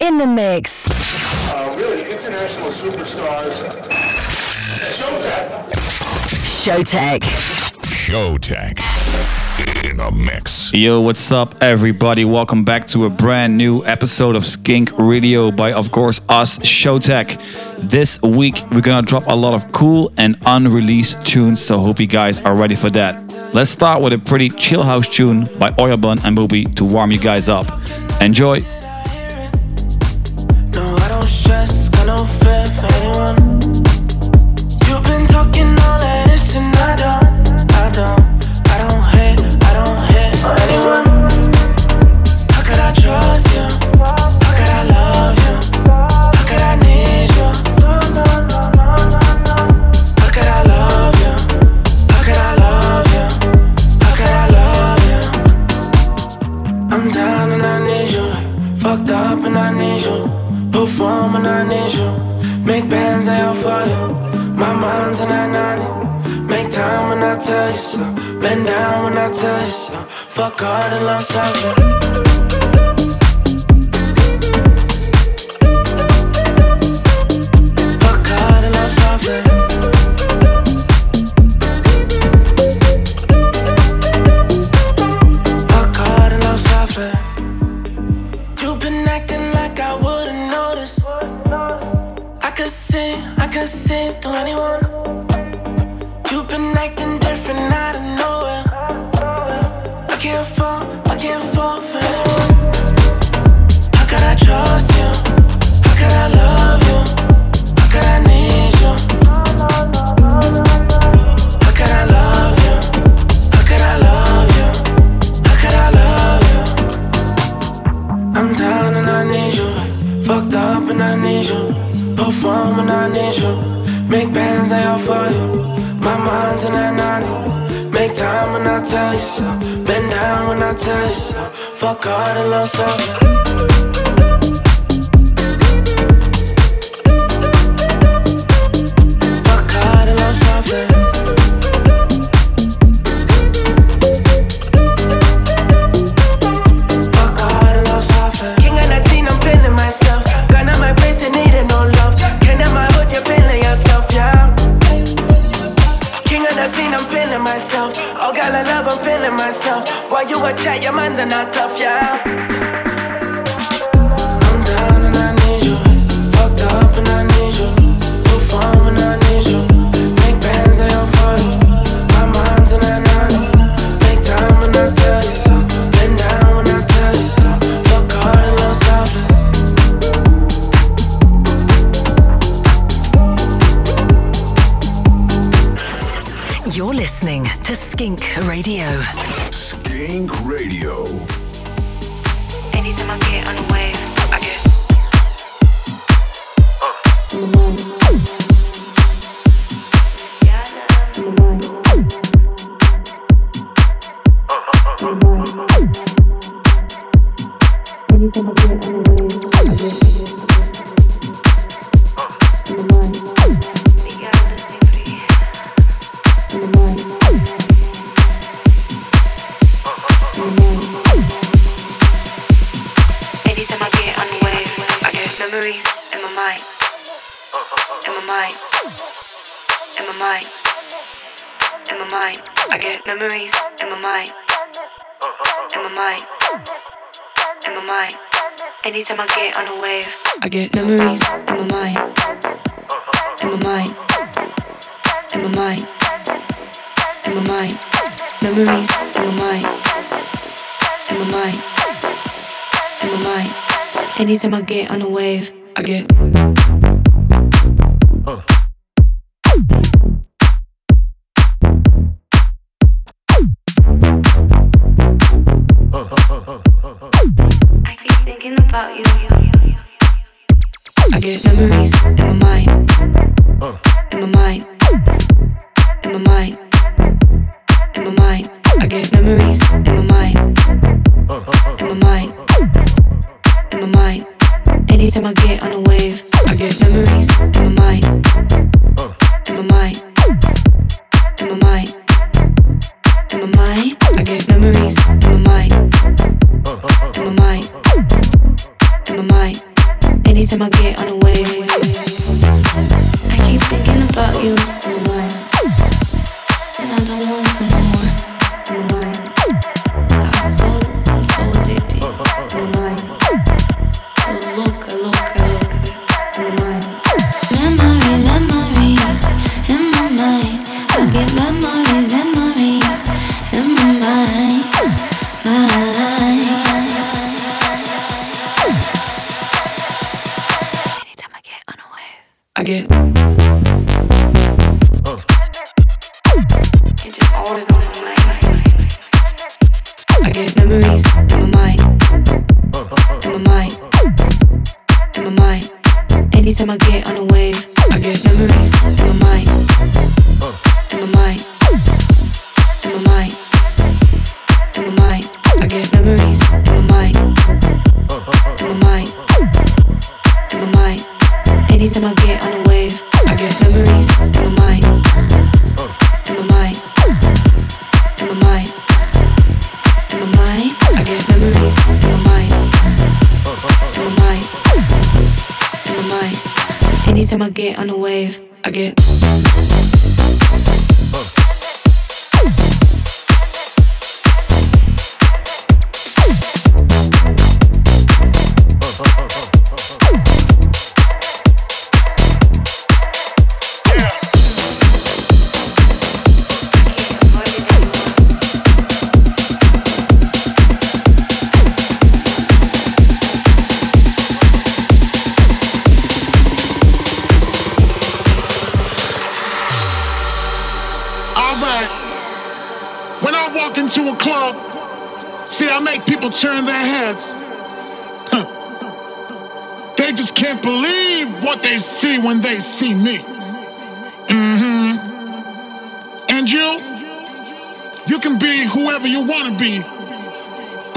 In the mix. Uh, really international superstars. Showtek. Showtek. Showtek in the mix. Yo, what's up, everybody? Welcome back to a brand new episode of Skink Radio by, of course, us, Showtek. This week, we're gonna drop a lot of cool and unreleased tunes, so hope you guys are ready for that. Let's start with a pretty chill house tune by Oyabun and Moby to warm you guys up. Enjoy! Bend down when I tell you so. Fuck hard and love softly. Fuck hard and love Anytime I get on the wave, I get memories in my mind. In my mind. In my mind. In my mind. I get memories in my mind. In my mind. In my mind. Anytime I get on the wave, I get. Uh. I keep thinking about you. I get memories in my mind. In my mind. In my mind in my mind. I get memories in my mind. In my mind. In my mind. Anytime I get on a wave, I get memories in my mind. In my mind. In my mind. In my mind. I get memories in my mind. In my mind. In my mind. Anytime I get on a wave, I keep thinking about you. And I don't want to. I get. I get memories in my mind, in my mind, in my mind. Anytime I get on the way.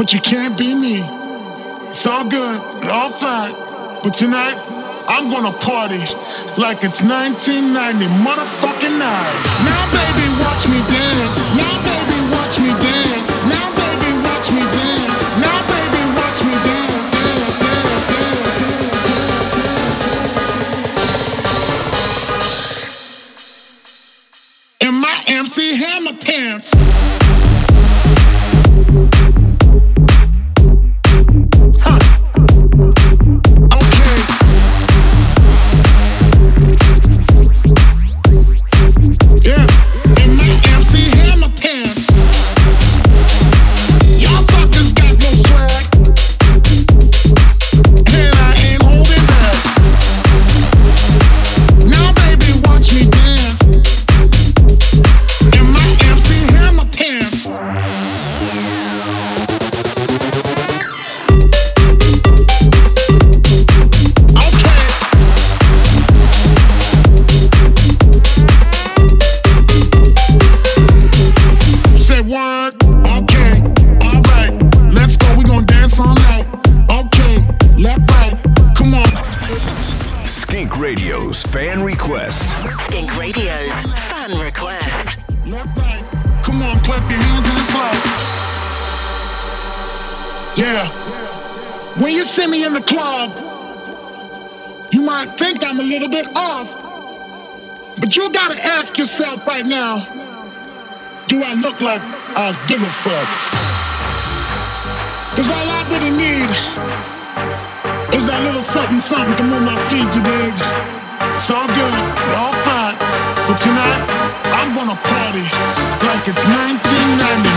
but you can't beat me. It's all good, all fine, but tonight I'm gonna party like it's 1990 motherfucking night. Now, baby, watch me dance. Now, baby. fuck. Cause all I really need is that little something something to move my feet, you dig? It's all good, all fine, but tonight I'm gonna party like it's 1990.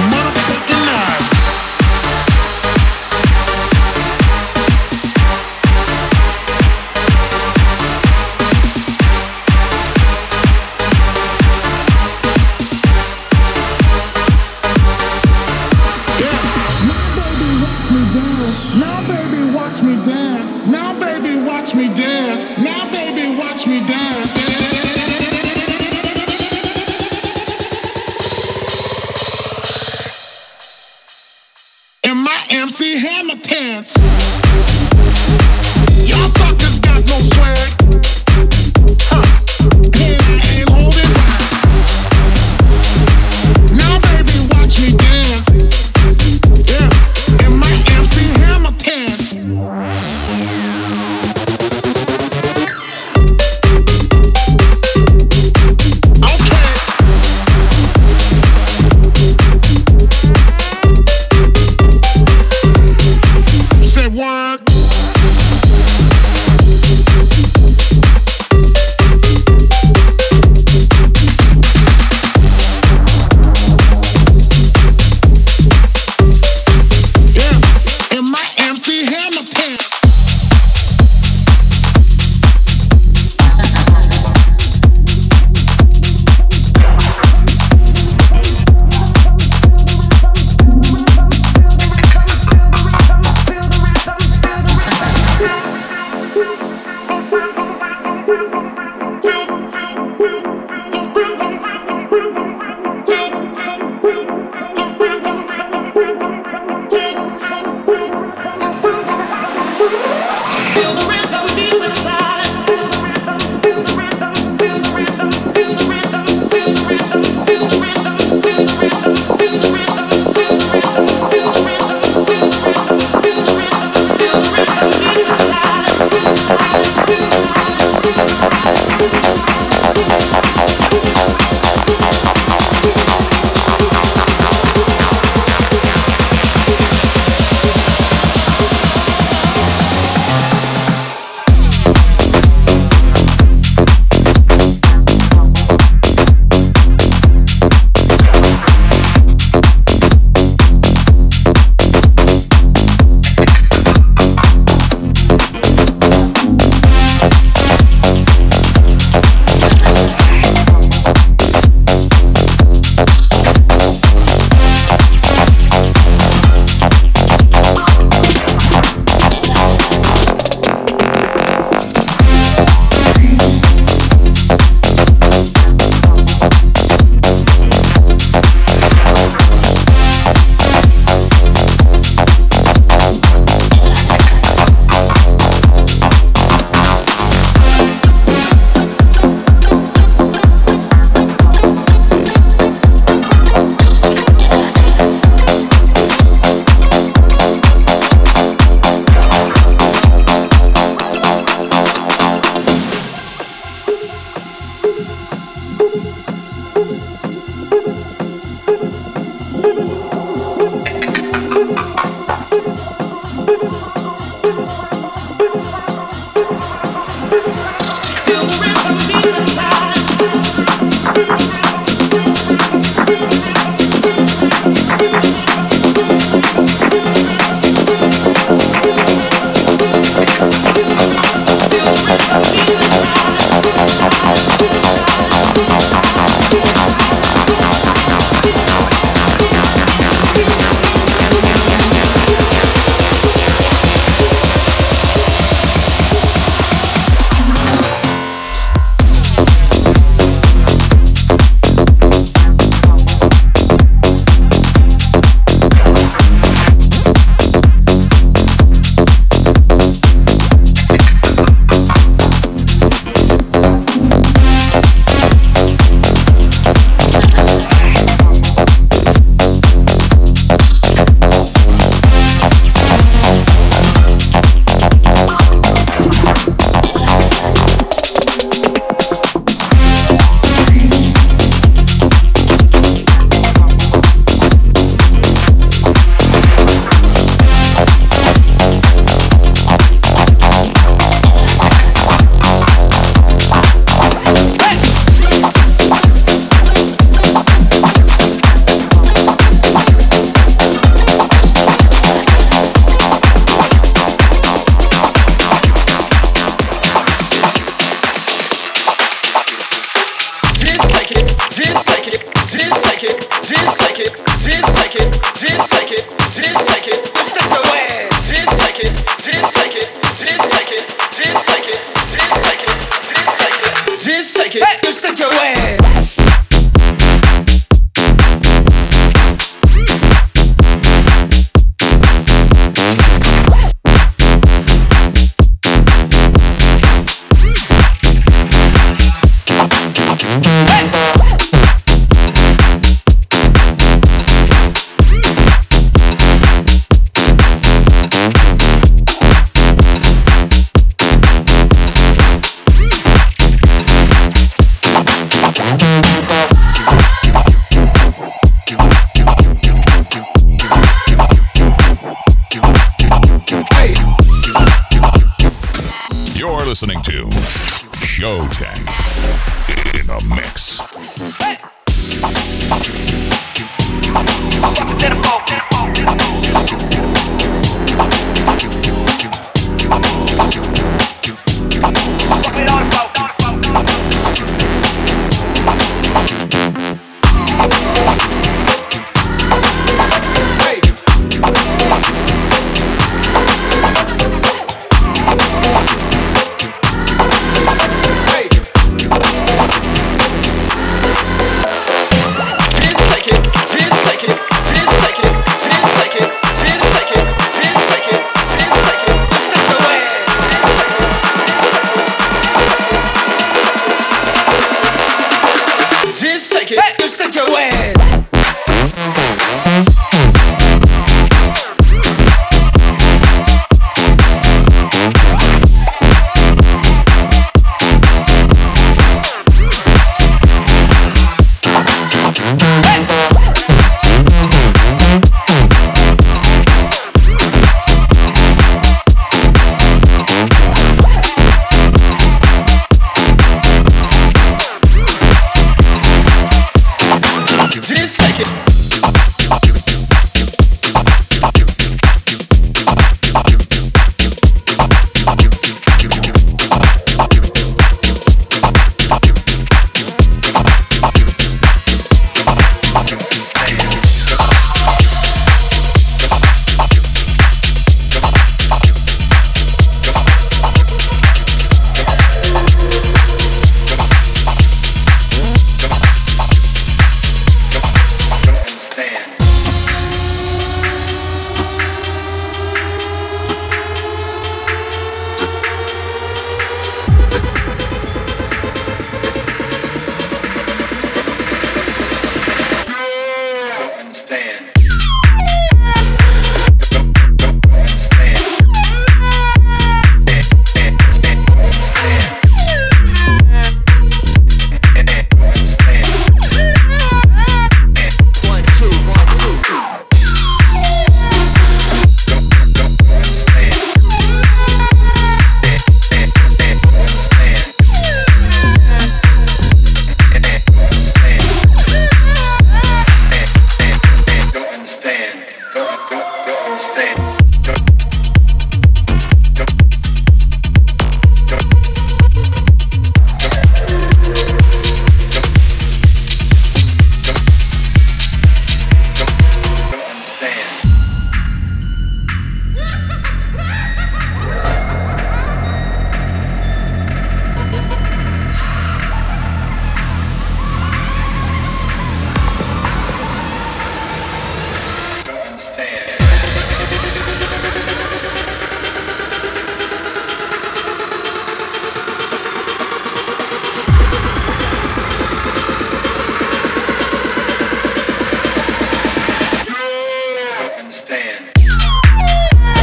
Yeah.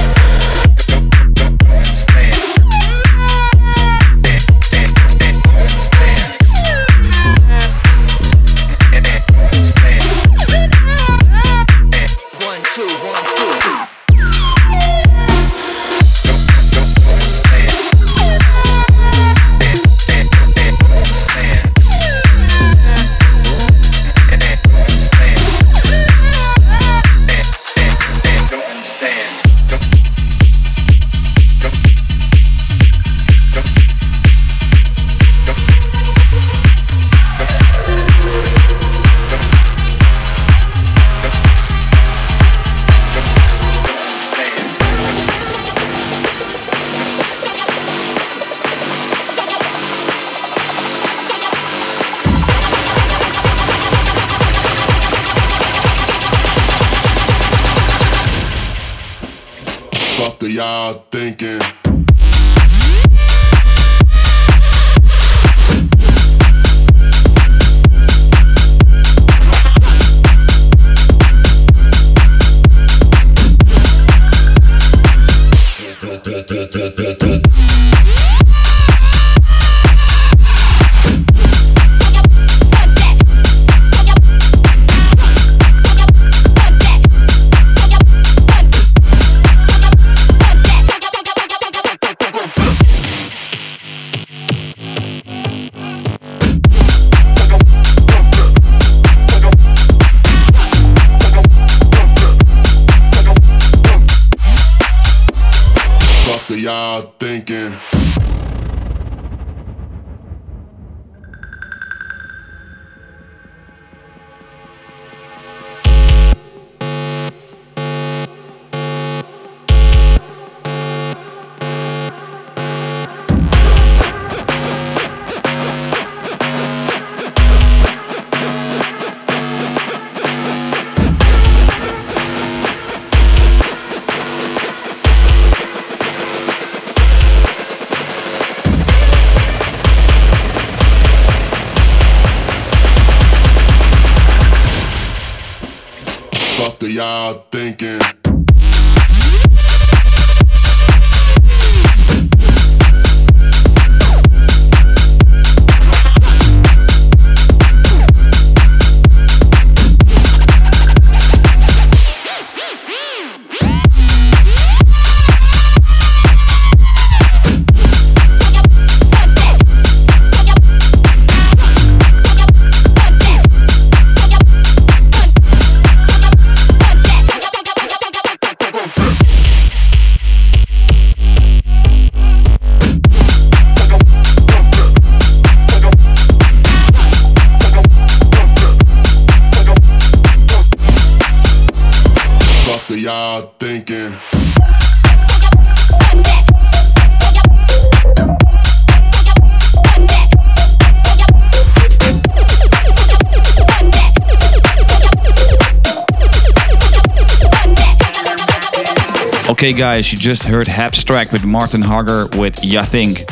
Guys, you just heard Abstract with Martin Harger with Ya Think,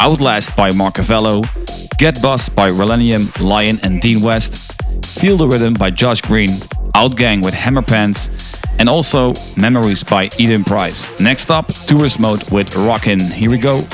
Outlast by Marcavello, Get Bus by Relenium, Lion and Dean West, Feel the Rhythm by Josh Green, Outgang with Hammerpants, and also Memories by Eden Prince. Next up, Tourist Mode with Rockin'. Here we go.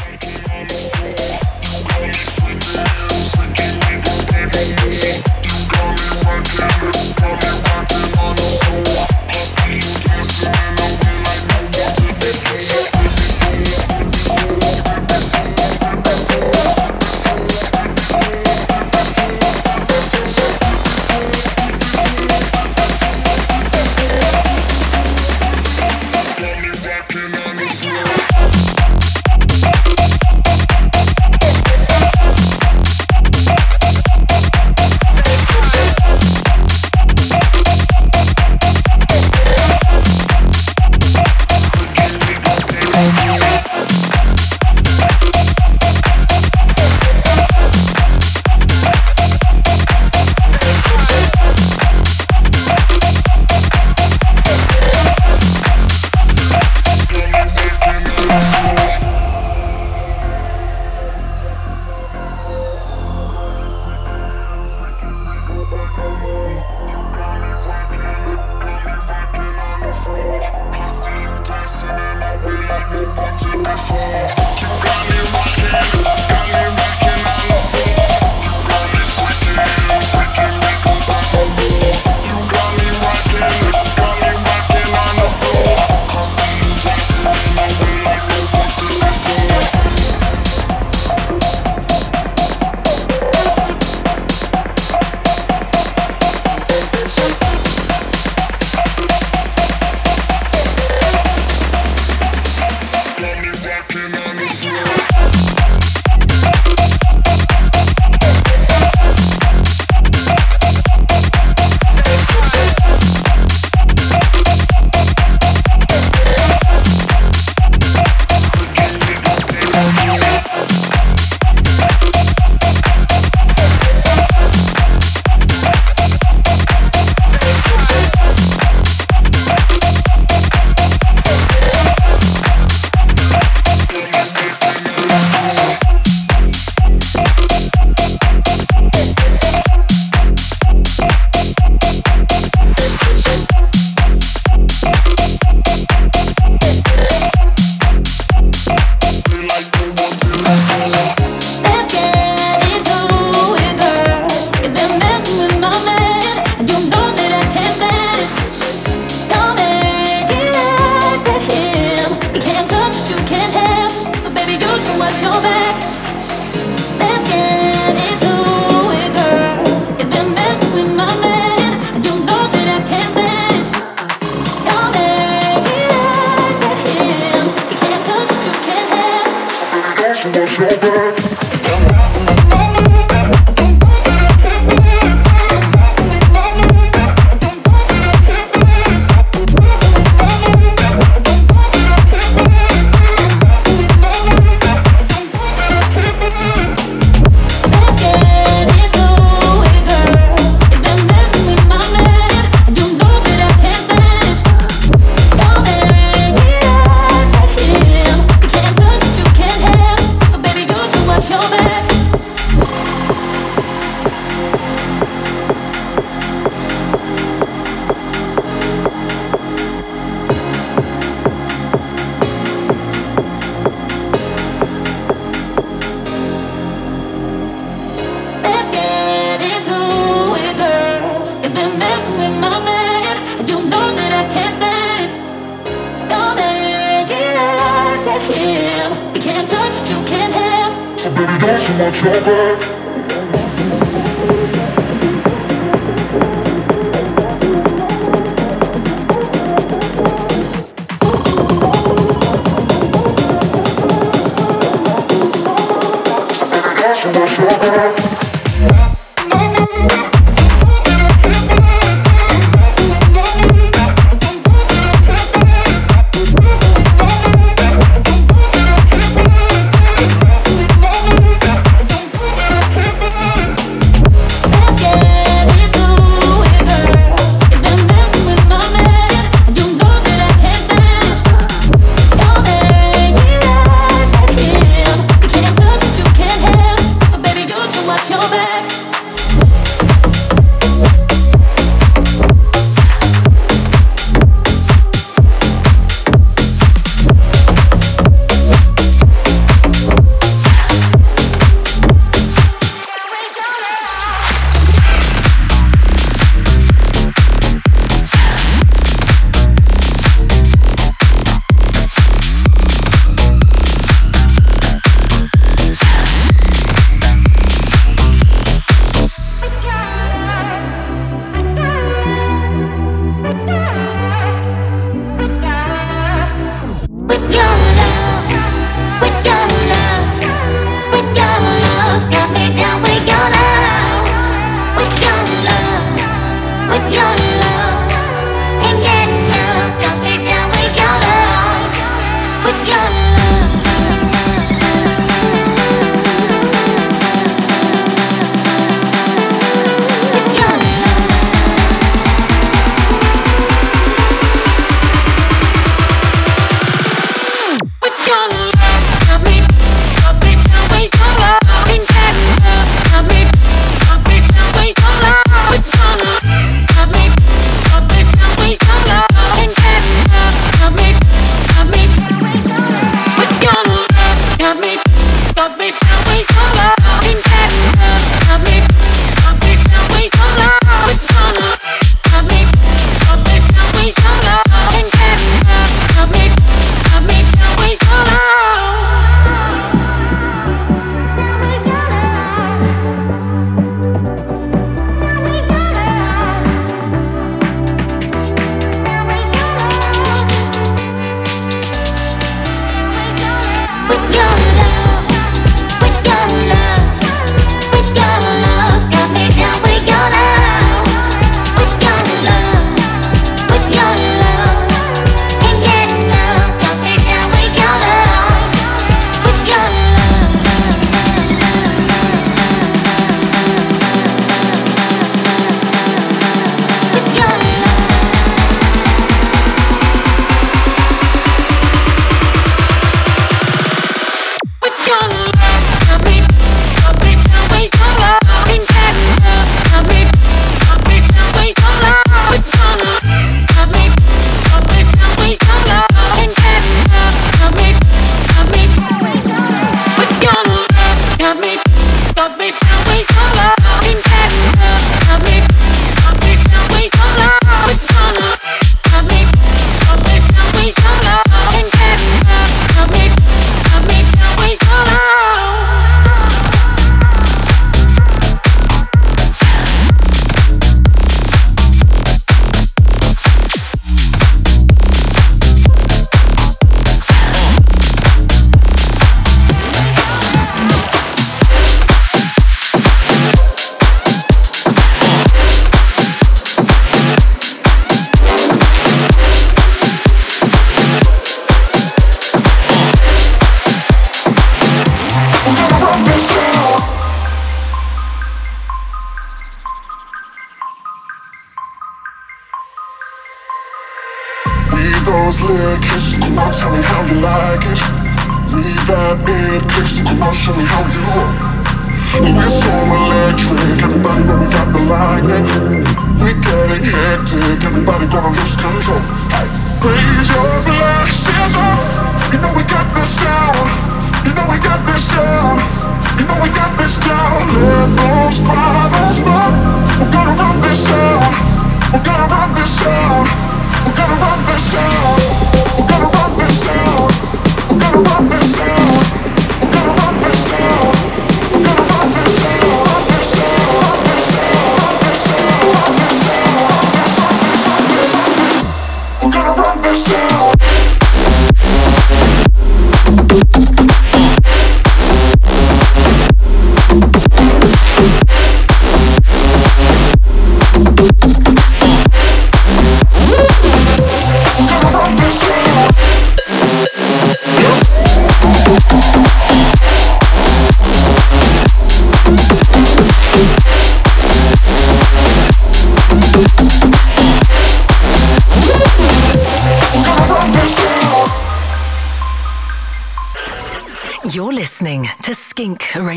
We're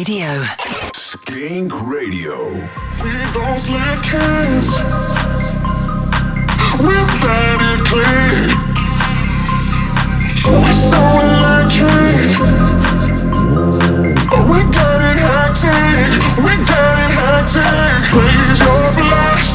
Radio. Skink Radio. We don't like kids. We got it clean. We're so electric. We got it hectic. We got it hectic. Raise your blocks.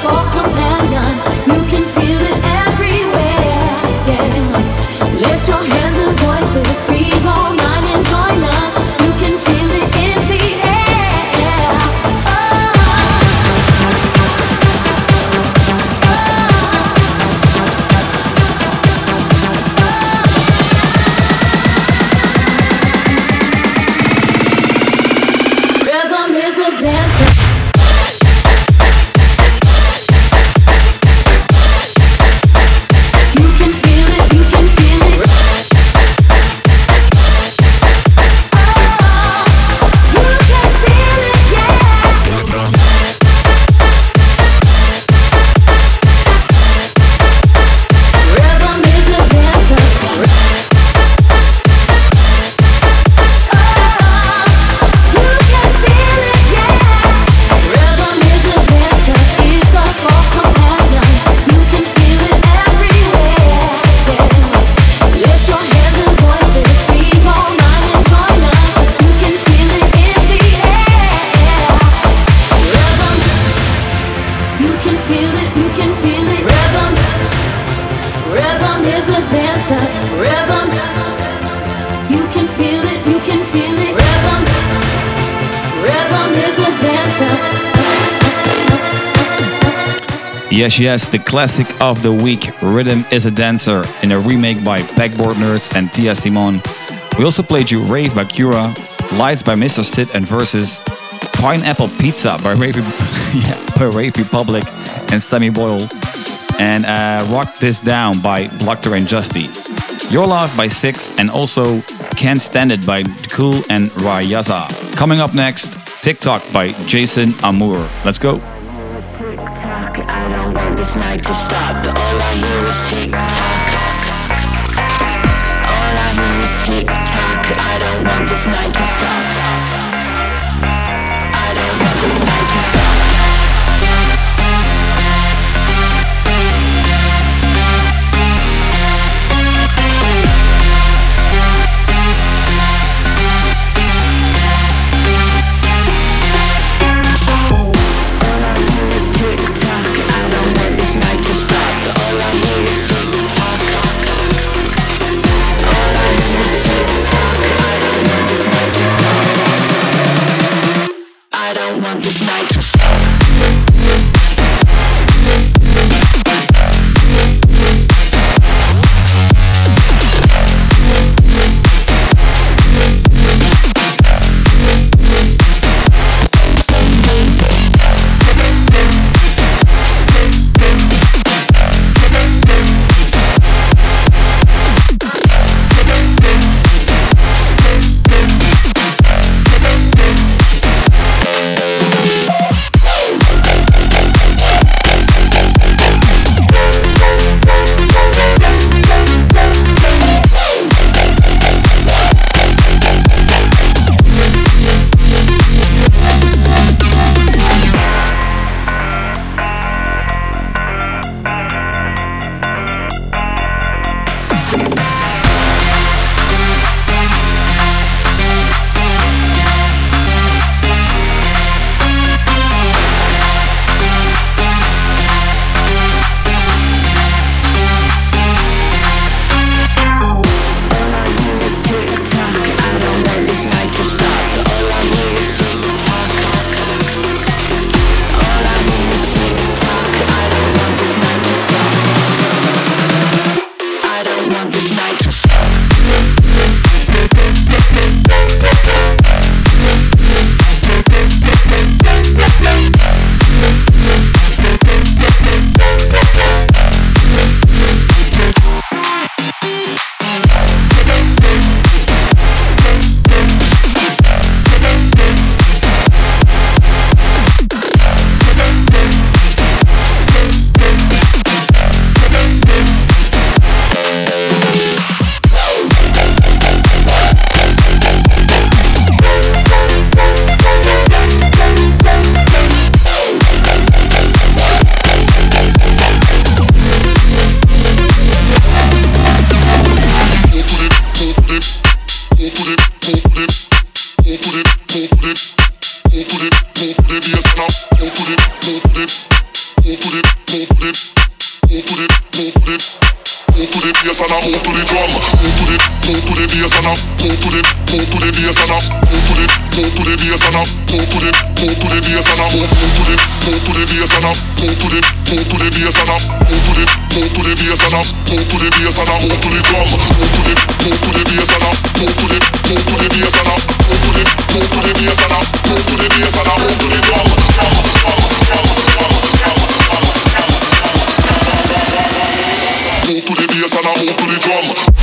soft companion. You Yes, yes, the classic of the week, Rhythm is a Dancer, in a remake by Backboard Nerds and Tia Simone. We also played you Rave by Cura, Lights by Mr. Sid and Versus, Pineapple Pizza by Rave, yeah, by Rave Republic and Sammy Boyle, and uh, Rock This Down by Blockter and Justy. Your Love by Six, and also Can't Stand It by Cool and Rayaza. Coming up next, TikTok by Jason Amour. Let's go. This night to stop. All I hear is tick tock. All I hear is tick tock. I don't want this night to stop. And I move to the drum.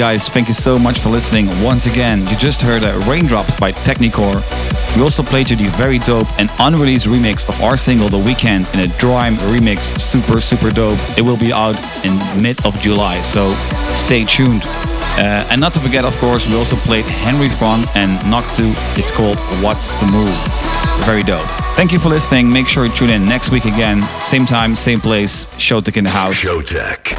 Guys, thank you so much for listening once again. You just heard uh, Raindrops by Technicore. We also played you the very dope and unreleased remix of our single The Weekend in a Drime remix. Super, super dope. It will be out in mid of July, so stay tuned. Uh, and not to forget, of course, we also played Henry Fron and Noctu. It's called What's the Move. Very dope. Thank you for listening. Make sure you tune in next week again. Same time, same place. Showtek in the house. Showtek.